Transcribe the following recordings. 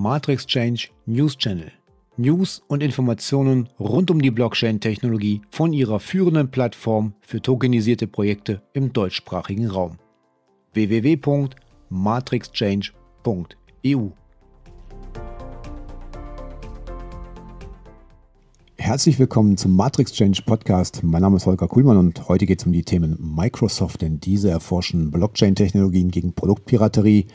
Matrix Change News Channel. News und Informationen rund um die Blockchain-Technologie von ihrer führenden Plattform für tokenisierte Projekte im deutschsprachigen Raum. www.matrixchange.eu Herzlich willkommen zum Matrix Change Podcast. Mein Name ist Holger Kuhlmann und heute geht es um die Themen Microsoft, denn diese erforschen Blockchain-Technologien gegen Produktpiraterie,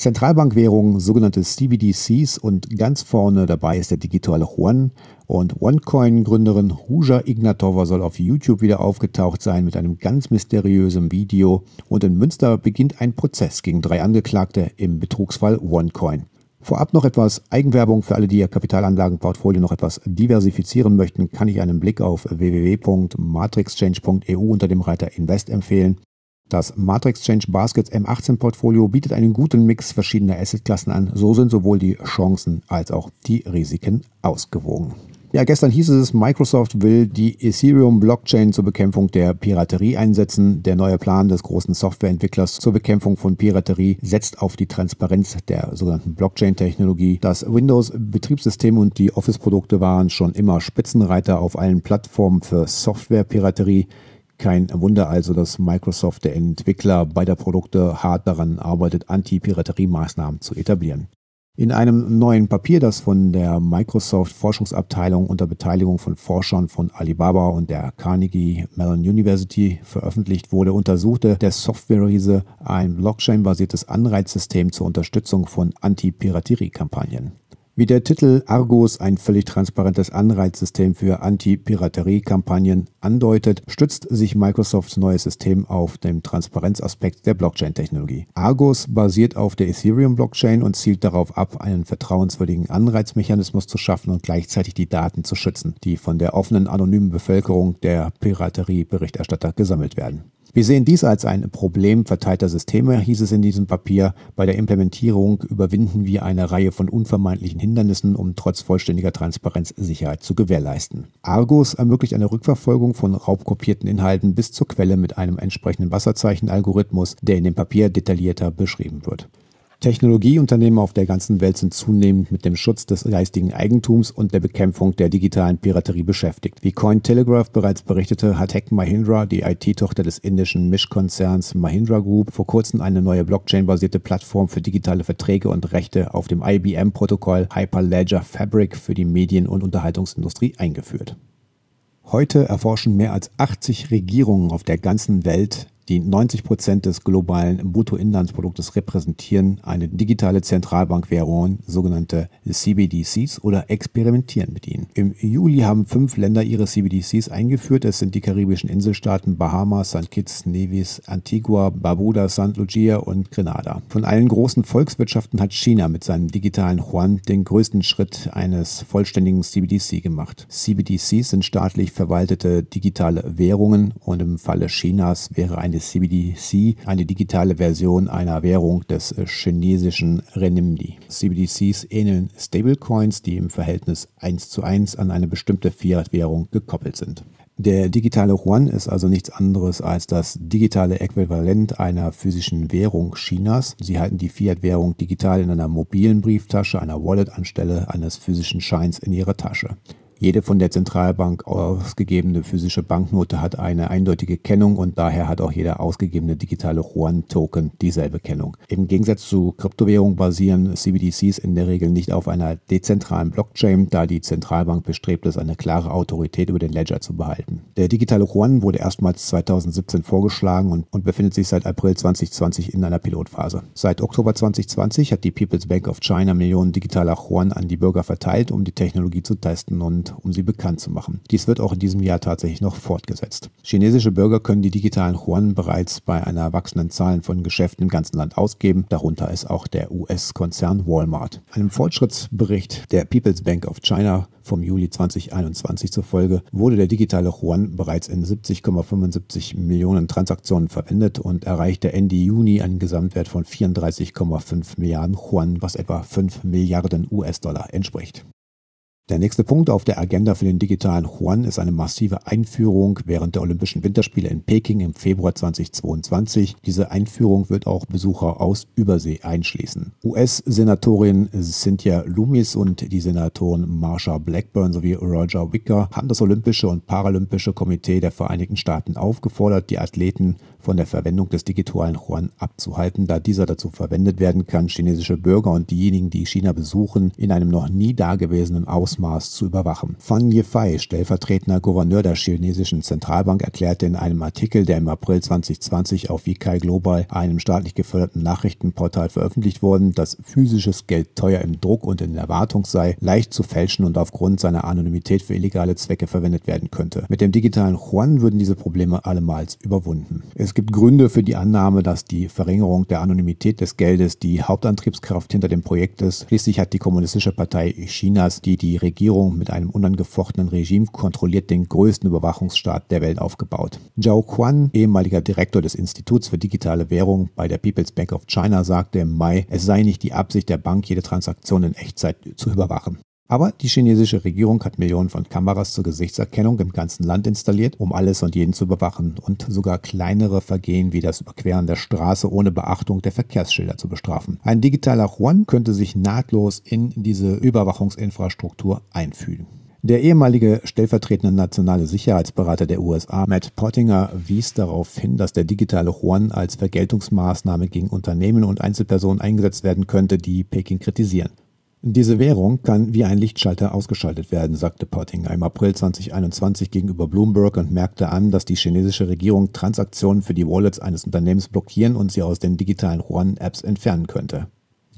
Zentralbankwährungen, sogenannte CBDCs und ganz vorne dabei ist der digitale Juan. Und OneCoin-Gründerin Ruja Ignatova soll auf YouTube wieder aufgetaucht sein mit einem ganz mysteriösen Video. Und in Münster beginnt ein Prozess gegen drei Angeklagte im Betrugsfall OneCoin. Vorab noch etwas Eigenwerbung für alle, die ihr Kapitalanlagenportfolio noch etwas diversifizieren möchten, kann ich einen Blick auf www.matrixchange.eu unter dem Reiter Invest empfehlen. Das Matrix Change Baskets M18 Portfolio bietet einen guten Mix verschiedener Assetklassen an. So sind sowohl die Chancen als auch die Risiken ausgewogen. Ja, gestern hieß es, Microsoft will die Ethereum Blockchain zur Bekämpfung der Piraterie einsetzen. Der neue Plan des großen Softwareentwicklers zur Bekämpfung von Piraterie setzt auf die Transparenz der sogenannten Blockchain-Technologie. Das Windows-Betriebssystem und die Office-Produkte waren schon immer Spitzenreiter auf allen Plattformen für Softwarepiraterie. Kein Wunder also, dass Microsoft, der Entwickler beider Produkte, hart daran arbeitet, Anti-Piraterie-Maßnahmen zu etablieren. In einem neuen Papier, das von der Microsoft Forschungsabteilung unter Beteiligung von Forschern von Alibaba und der Carnegie Mellon University veröffentlicht wurde, untersuchte der Software-Riese ein Blockchain-basiertes Anreizsystem zur Unterstützung von Anti-Piraterie-Kampagnen. Wie der Titel Argos ein völlig transparentes Anreizsystem für Anti-Piraterie-Kampagnen andeutet, stützt sich Microsofts neues System auf dem Transparenzaspekt der Blockchain-Technologie. Argos basiert auf der Ethereum-Blockchain und zielt darauf ab, einen vertrauenswürdigen Anreizmechanismus zu schaffen und gleichzeitig die Daten zu schützen, die von der offenen anonymen Bevölkerung der Piraterie-Berichterstatter gesammelt werden. Wir sehen dies als ein Problem verteilter Systeme, hieß es in diesem Papier. Bei der Implementierung überwinden wir eine Reihe von unvermeidlichen Hindernissen, um trotz vollständiger Transparenz Sicherheit zu gewährleisten. Argus ermöglicht eine Rückverfolgung von raubkopierten Inhalten bis zur Quelle mit einem entsprechenden Wasserzeichen-Algorithmus, der in dem Papier detaillierter beschrieben wird. Technologieunternehmen auf der ganzen Welt sind zunehmend mit dem Schutz des geistigen Eigentums und der Bekämpfung der digitalen Piraterie beschäftigt. Wie Cointelegraph bereits berichtete, hat Tech Mahindra, die IT-Tochter des indischen Mischkonzerns Mahindra Group, vor kurzem eine neue Blockchain-basierte Plattform für digitale Verträge und Rechte auf dem IBM-Protokoll Hyperledger Fabric für die Medien- und Unterhaltungsindustrie eingeführt. Heute erforschen mehr als 80 Regierungen auf der ganzen Welt die 90 Prozent des globalen Bruttoinlandsproduktes repräsentieren, eine digitale Zentralbankwährung, sogenannte CBDCs, oder experimentieren mit ihnen. Im Juli haben fünf Länder ihre CBDCs eingeführt. Es sind die karibischen Inselstaaten Bahamas, St. Kitts, Nevis, Antigua, Barbuda, St. Lucia und Grenada. Von allen großen Volkswirtschaften hat China mit seinem digitalen Yuan den größten Schritt eines vollständigen CBDC gemacht. CBDCs sind staatlich verwaltete digitale Währungen und im Falle Chinas wäre eine CBDC eine digitale Version einer Währung des äh, chinesischen Renminbi. CBDCs ähneln Stablecoins, die im Verhältnis 1 zu 1 an eine bestimmte Fiat-Währung gekoppelt sind. Der digitale Yuan ist also nichts anderes als das digitale Äquivalent einer physischen Währung Chinas. Sie halten die Fiat-Währung digital in einer mobilen Brieftasche, einer Wallet anstelle eines physischen Scheins in ihrer Tasche. Jede von der Zentralbank ausgegebene physische Banknote hat eine eindeutige Kennung und daher hat auch jeder ausgegebene digitale Yuan-Token dieselbe Kennung. Im Gegensatz zu Kryptowährungen basieren CBDCs in der Regel nicht auf einer dezentralen Blockchain, da die Zentralbank bestrebt ist, eine klare Autorität über den Ledger zu behalten. Der digitale Yuan wurde erstmals 2017 vorgeschlagen und, und befindet sich seit April 2020 in einer Pilotphase. Seit Oktober 2020 hat die People's Bank of China Millionen digitaler Yuan an die Bürger verteilt, um die Technologie zu testen und um sie bekannt zu machen. Dies wird auch in diesem Jahr tatsächlich noch fortgesetzt. Chinesische Bürger können die digitalen Yuan bereits bei einer wachsenden Zahl von Geschäften im ganzen Land ausgeben. Darunter ist auch der US-Konzern Walmart. Einem Fortschrittsbericht der People's Bank of China vom Juli 2021 zufolge wurde der digitale Yuan bereits in 70,75 Millionen Transaktionen verwendet und erreichte Ende Juni einen Gesamtwert von 34,5 Milliarden Yuan, was etwa 5 Milliarden US-Dollar entspricht. Der nächste Punkt auf der Agenda für den digitalen Yuan ist eine massive Einführung während der Olympischen Winterspiele in Peking im Februar 2022. Diese Einführung wird auch Besucher aus Übersee einschließen. US-Senatorin Cynthia Loomis und die Senatoren Marsha Blackburn sowie Roger Wicker haben das Olympische und Paralympische Komitee der Vereinigten Staaten aufgefordert, die Athleten von der Verwendung des digitalen Yuan abzuhalten, da dieser dazu verwendet werden kann, chinesische Bürger und diejenigen, die China besuchen, in einem noch nie dagewesenen Ausmaß zu überwachen. Fan Yefei, stellvertretender Gouverneur der chinesischen Zentralbank, erklärte in einem Artikel, der im April 2020 auf Vikai Global, einem staatlich geförderten Nachrichtenportal, veröffentlicht wurde, dass physisches Geld teuer im Druck und in Erwartung sei, leicht zu fälschen und aufgrund seiner Anonymität für illegale Zwecke verwendet werden könnte. Mit dem digitalen Yuan würden diese Probleme allemals überwunden. Es gibt Gründe für die Annahme, dass die Verringerung der Anonymität des Geldes die Hauptantriebskraft hinter dem Projekt ist. Schließlich hat die Kommunistische Partei Chinas, die die Regierung mit einem unangefochtenen Regime kontrolliert, den größten Überwachungsstaat der Welt aufgebaut. Zhao Quan, ehemaliger Direktor des Instituts für digitale Währung bei der People's Bank of China, sagte im Mai, es sei nicht die Absicht der Bank, jede Transaktion in Echtzeit zu überwachen. Aber die chinesische Regierung hat Millionen von Kameras zur Gesichtserkennung im ganzen Land installiert, um alles und jeden zu überwachen und sogar kleinere Vergehen wie das Überqueren der Straße ohne Beachtung der Verkehrsschilder zu bestrafen. Ein digitaler Yuan könnte sich nahtlos in diese Überwachungsinfrastruktur einfügen. Der ehemalige stellvertretende nationale Sicherheitsberater der USA, Matt Pottinger, wies darauf hin, dass der digitale Yuan als Vergeltungsmaßnahme gegen Unternehmen und Einzelpersonen eingesetzt werden könnte, die Peking kritisieren. Diese Währung kann wie ein Lichtschalter ausgeschaltet werden, sagte Pottinger im April 2021 gegenüber Bloomberg und merkte an, dass die chinesische Regierung Transaktionen für die Wallets eines Unternehmens blockieren und sie aus den digitalen Yuan-Apps entfernen könnte.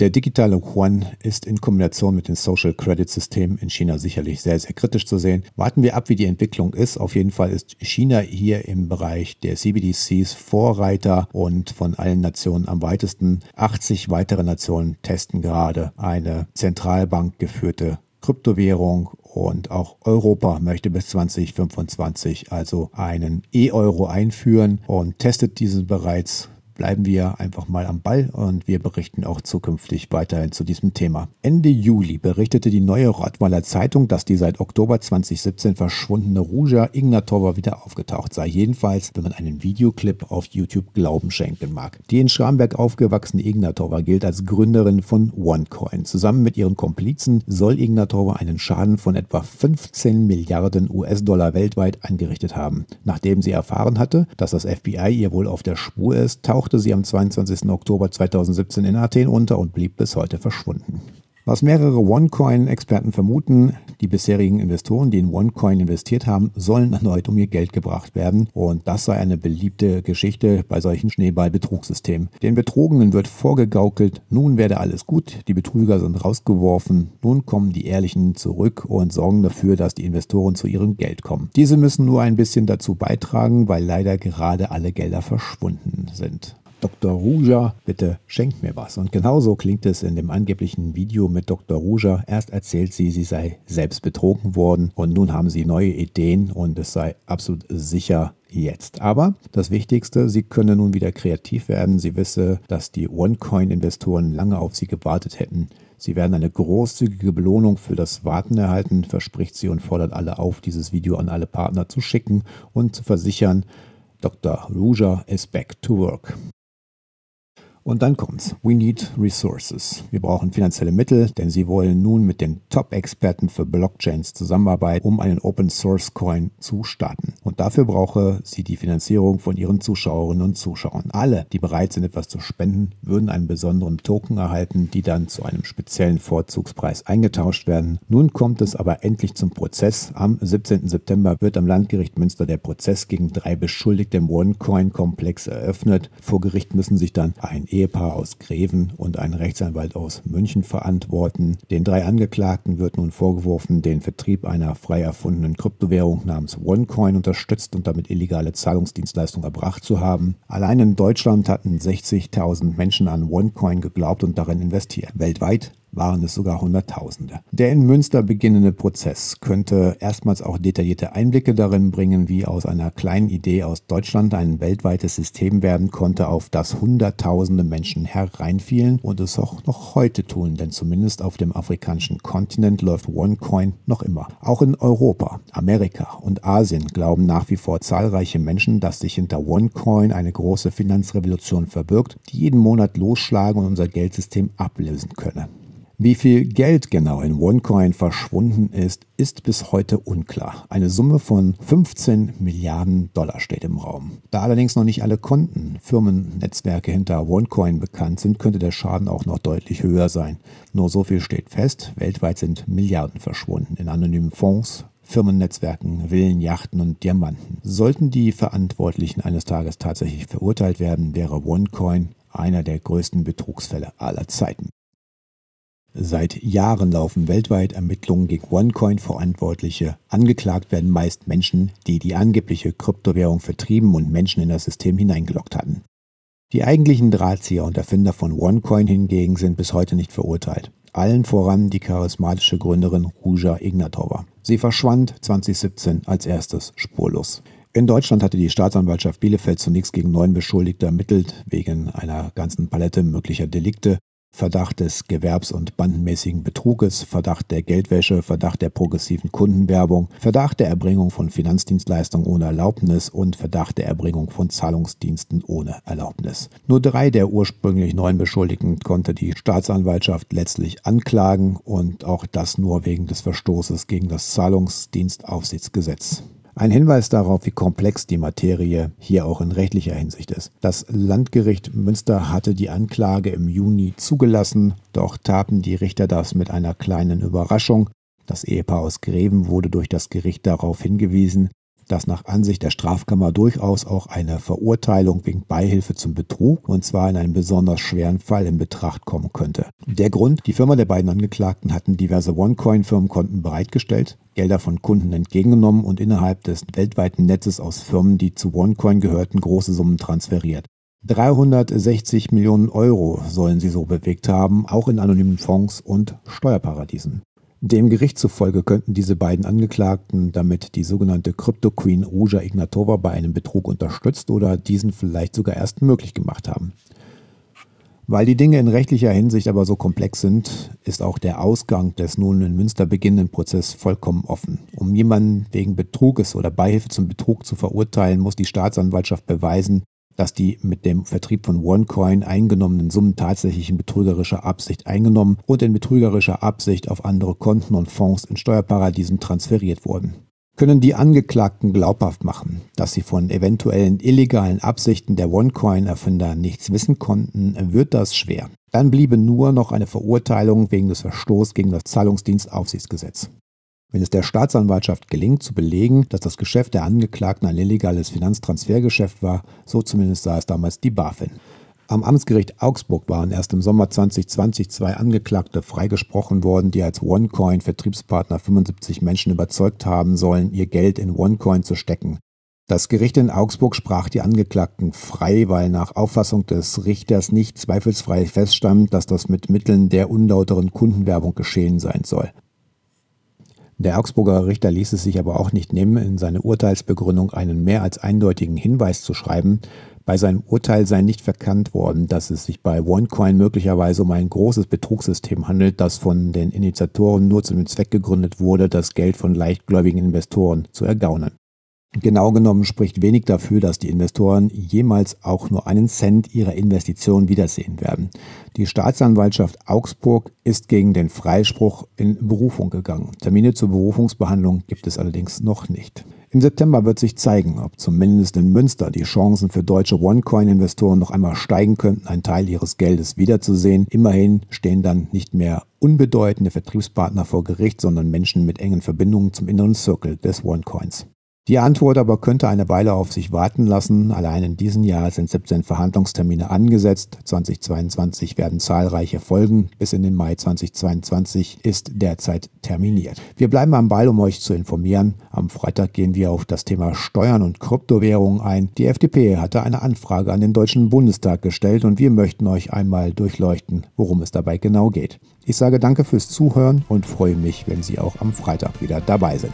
Der digitale Yuan ist in Kombination mit dem Social Credit System in China sicherlich sehr, sehr kritisch zu sehen. Warten wir ab, wie die Entwicklung ist. Auf jeden Fall ist China hier im Bereich der CBDCs Vorreiter und von allen Nationen am weitesten. 80 weitere Nationen testen gerade eine Zentralbank geführte Kryptowährung und auch Europa möchte bis 2025 also einen E-Euro einführen und testet diesen bereits bleiben wir einfach mal am Ball und wir berichten auch zukünftig weiterhin zu diesem Thema. Ende Juli berichtete die neue Rottweiler Zeitung, dass die seit Oktober 2017 verschwundene Ruja Ignatova wieder aufgetaucht sei. Jedenfalls, wenn man einen Videoclip auf YouTube Glauben schenken mag. Die in Schramberg aufgewachsene Ignatova gilt als Gründerin von OneCoin. Zusammen mit ihren Komplizen soll Ignatova einen Schaden von etwa 15 Milliarden US-Dollar weltweit angerichtet haben. Nachdem sie erfahren hatte, dass das FBI ihr wohl auf der Spur ist, tauchte tauchte sie am 22. Oktober 2017 in Athen unter und blieb bis heute verschwunden. Was mehrere OneCoin-Experten vermuten, die bisherigen Investoren, die in OneCoin investiert haben, sollen erneut um ihr Geld gebracht werden. Und das sei eine beliebte Geschichte bei solchen Schneeball-Betrugssystemen. Den Betrogenen wird vorgegaukelt, nun werde alles gut, die Betrüger sind rausgeworfen, nun kommen die Ehrlichen zurück und sorgen dafür, dass die Investoren zu ihrem Geld kommen. Diese müssen nur ein bisschen dazu beitragen, weil leider gerade alle Gelder verschwunden sind. Dr. Ruja, bitte schenkt mir was. Und genauso klingt es in dem angeblichen Video mit Dr. Ruja. Erst erzählt sie, sie sei selbst betrogen worden und nun haben sie neue Ideen und es sei absolut sicher jetzt. Aber das Wichtigste, sie könne nun wieder kreativ werden. Sie wisse, dass die OneCoin-Investoren lange auf sie gewartet hätten. Sie werden eine großzügige Belohnung für das Warten erhalten, verspricht sie und fordert alle auf, dieses Video an alle Partner zu schicken und zu versichern, Dr. Ruja is back to work. Und dann kommt's. We need resources. Wir brauchen finanzielle Mittel, denn sie wollen nun mit den Top-Experten für Blockchains zusammenarbeiten, um einen Open-Source-Coin zu starten. Und dafür brauche sie die Finanzierung von ihren Zuschauerinnen und Zuschauern. Alle, die bereit sind, etwas zu spenden, würden einen besonderen Token erhalten, die dann zu einem speziellen Vorzugspreis eingetauscht werden. Nun kommt es aber endlich zum Prozess. Am 17. September wird am Landgericht Münster der Prozess gegen drei Beschuldigte im OneCoin-Komplex eröffnet. Vor Gericht müssen sich dann ein Ehepaar aus Greven und ein Rechtsanwalt aus München verantworten. Den drei Angeklagten wird nun vorgeworfen, den Vertrieb einer frei erfundenen Kryptowährung namens OneCoin unterstützt und damit illegale Zahlungsdienstleistungen erbracht zu haben. Allein in Deutschland hatten 60.000 Menschen an OneCoin geglaubt und darin investiert. Weltweit waren es sogar Hunderttausende. Der in Münster beginnende Prozess könnte erstmals auch detaillierte Einblicke darin bringen, wie aus einer kleinen Idee aus Deutschland ein weltweites System werden konnte, auf das Hunderttausende Menschen hereinfielen und es auch noch heute tun, denn zumindest auf dem afrikanischen Kontinent läuft OneCoin noch immer. Auch in Europa, Amerika und Asien glauben nach wie vor zahlreiche Menschen, dass sich hinter OneCoin eine große Finanzrevolution verbirgt, die jeden Monat losschlagen und unser Geldsystem ablösen könne. Wie viel Geld genau in OneCoin verschwunden ist, ist bis heute unklar. Eine Summe von 15 Milliarden Dollar steht im Raum. Da allerdings noch nicht alle Konten, Firmennetzwerke hinter OneCoin bekannt sind, könnte der Schaden auch noch deutlich höher sein. Nur so viel steht fest, weltweit sind Milliarden verschwunden in anonymen Fonds, Firmennetzwerken, Villen, Yachten und Diamanten. Sollten die Verantwortlichen eines Tages tatsächlich verurteilt werden, wäre OneCoin einer der größten Betrugsfälle aller Zeiten. Seit Jahren laufen weltweit Ermittlungen gegen OneCoin-Verantwortliche. Angeklagt werden meist Menschen, die die angebliche Kryptowährung vertrieben und Menschen in das System hineingelockt hatten. Die eigentlichen Drahtzieher und Erfinder von OneCoin hingegen sind bis heute nicht verurteilt. Allen voran die charismatische Gründerin Ruja Ignatova. Sie verschwand 2017 als erstes spurlos. In Deutschland hatte die Staatsanwaltschaft Bielefeld zunächst gegen neun Beschuldigte ermittelt, wegen einer ganzen Palette möglicher Delikte. Verdacht des gewerbs- und bandenmäßigen Betruges, Verdacht der Geldwäsche, Verdacht der progressiven Kundenwerbung, Verdacht der Erbringung von Finanzdienstleistungen ohne Erlaubnis und Verdacht der Erbringung von Zahlungsdiensten ohne Erlaubnis. Nur drei der ursprünglich neun Beschuldigten konnte die Staatsanwaltschaft letztlich anklagen und auch das nur wegen des Verstoßes gegen das Zahlungsdienstaufsichtsgesetz. Ein Hinweis darauf, wie komplex die Materie hier auch in rechtlicher Hinsicht ist. Das Landgericht Münster hatte die Anklage im Juni zugelassen, doch taten die Richter das mit einer kleinen Überraschung. Das Ehepaar aus Greven wurde durch das Gericht darauf hingewiesen, dass nach Ansicht der Strafkammer durchaus auch eine Verurteilung wegen Beihilfe zum Betrug, und zwar in einem besonders schweren Fall, in Betracht kommen könnte. Der Grund, die Firma der beiden Angeklagten hatten diverse OneCoin-Firmenkonten bereitgestellt, Gelder von Kunden entgegengenommen und innerhalb des weltweiten Netzes aus Firmen, die zu OneCoin gehörten, große Summen transferiert. 360 Millionen Euro sollen sie so bewegt haben, auch in anonymen Fonds und Steuerparadiesen. Dem Gericht zufolge könnten diese beiden Angeklagten damit die sogenannte Crypto Queen Ruja Ignatova bei einem Betrug unterstützt oder diesen vielleicht sogar erst möglich gemacht haben. Weil die Dinge in rechtlicher Hinsicht aber so komplex sind, ist auch der Ausgang des nun in Münster beginnenden Prozesses vollkommen offen. Um jemanden wegen Betruges oder Beihilfe zum Betrug zu verurteilen, muss die Staatsanwaltschaft beweisen, dass die mit dem Vertrieb von OneCoin eingenommenen Summen tatsächlich in betrügerischer Absicht eingenommen und in betrügerischer Absicht auf andere Konten und Fonds in Steuerparadiesen transferiert wurden. Können die Angeklagten glaubhaft machen, dass sie von eventuellen illegalen Absichten der OneCoin-Erfinder nichts wissen konnten, wird das schwer. Dann bliebe nur noch eine Verurteilung wegen des Verstoßes gegen das Zahlungsdienstaufsichtsgesetz. Wenn es der Staatsanwaltschaft gelingt zu belegen, dass das Geschäft der Angeklagten ein illegales Finanztransfergeschäft war, so zumindest sah es damals die BaFin. Am Amtsgericht Augsburg waren erst im Sommer 2020 zwei Angeklagte freigesprochen worden, die als OneCoin-Vertriebspartner 75 Menschen überzeugt haben sollen, ihr Geld in OneCoin zu stecken. Das Gericht in Augsburg sprach die Angeklagten frei, weil nach Auffassung des Richters nicht zweifelsfrei feststand, dass das mit Mitteln der unlauteren Kundenwerbung geschehen sein soll. Der Augsburger Richter ließ es sich aber auch nicht nehmen, in seine Urteilsbegründung einen mehr als eindeutigen Hinweis zu schreiben. Bei seinem Urteil sei nicht verkannt worden, dass es sich bei OneCoin möglicherweise um ein großes Betrugssystem handelt, das von den Initiatoren nur zu dem Zweck gegründet wurde, das Geld von leichtgläubigen Investoren zu ergaunern. Genau genommen spricht wenig dafür, dass die Investoren jemals auch nur einen Cent ihrer Investition wiedersehen werden. Die Staatsanwaltschaft Augsburg ist gegen den Freispruch in Berufung gegangen. Termine zur Berufungsbehandlung gibt es allerdings noch nicht. Im September wird sich zeigen, ob zumindest in Münster die Chancen für deutsche OneCoin-Investoren noch einmal steigen könnten, einen Teil ihres Geldes wiederzusehen. Immerhin stehen dann nicht mehr unbedeutende Vertriebspartner vor Gericht, sondern Menschen mit engen Verbindungen zum inneren Circle des OneCoins. Die Antwort aber könnte eine Weile auf sich warten lassen. Allein in diesem Jahr sind 17 Verhandlungstermine angesetzt. 2022 werden zahlreiche folgen. Bis in den Mai 2022 ist derzeit terminiert. Wir bleiben am Ball, um euch zu informieren. Am Freitag gehen wir auf das Thema Steuern und Kryptowährungen ein. Die FDP hatte eine Anfrage an den Deutschen Bundestag gestellt und wir möchten euch einmal durchleuchten, worum es dabei genau geht. Ich sage danke fürs Zuhören und freue mich, wenn Sie auch am Freitag wieder dabei sind.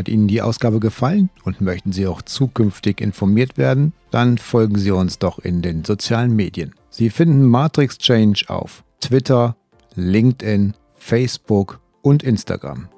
Hat Ihnen die Ausgabe gefallen und möchten Sie auch zukünftig informiert werden? Dann folgen Sie uns doch in den sozialen Medien. Sie finden Matrix Change auf Twitter, LinkedIn, Facebook und Instagram.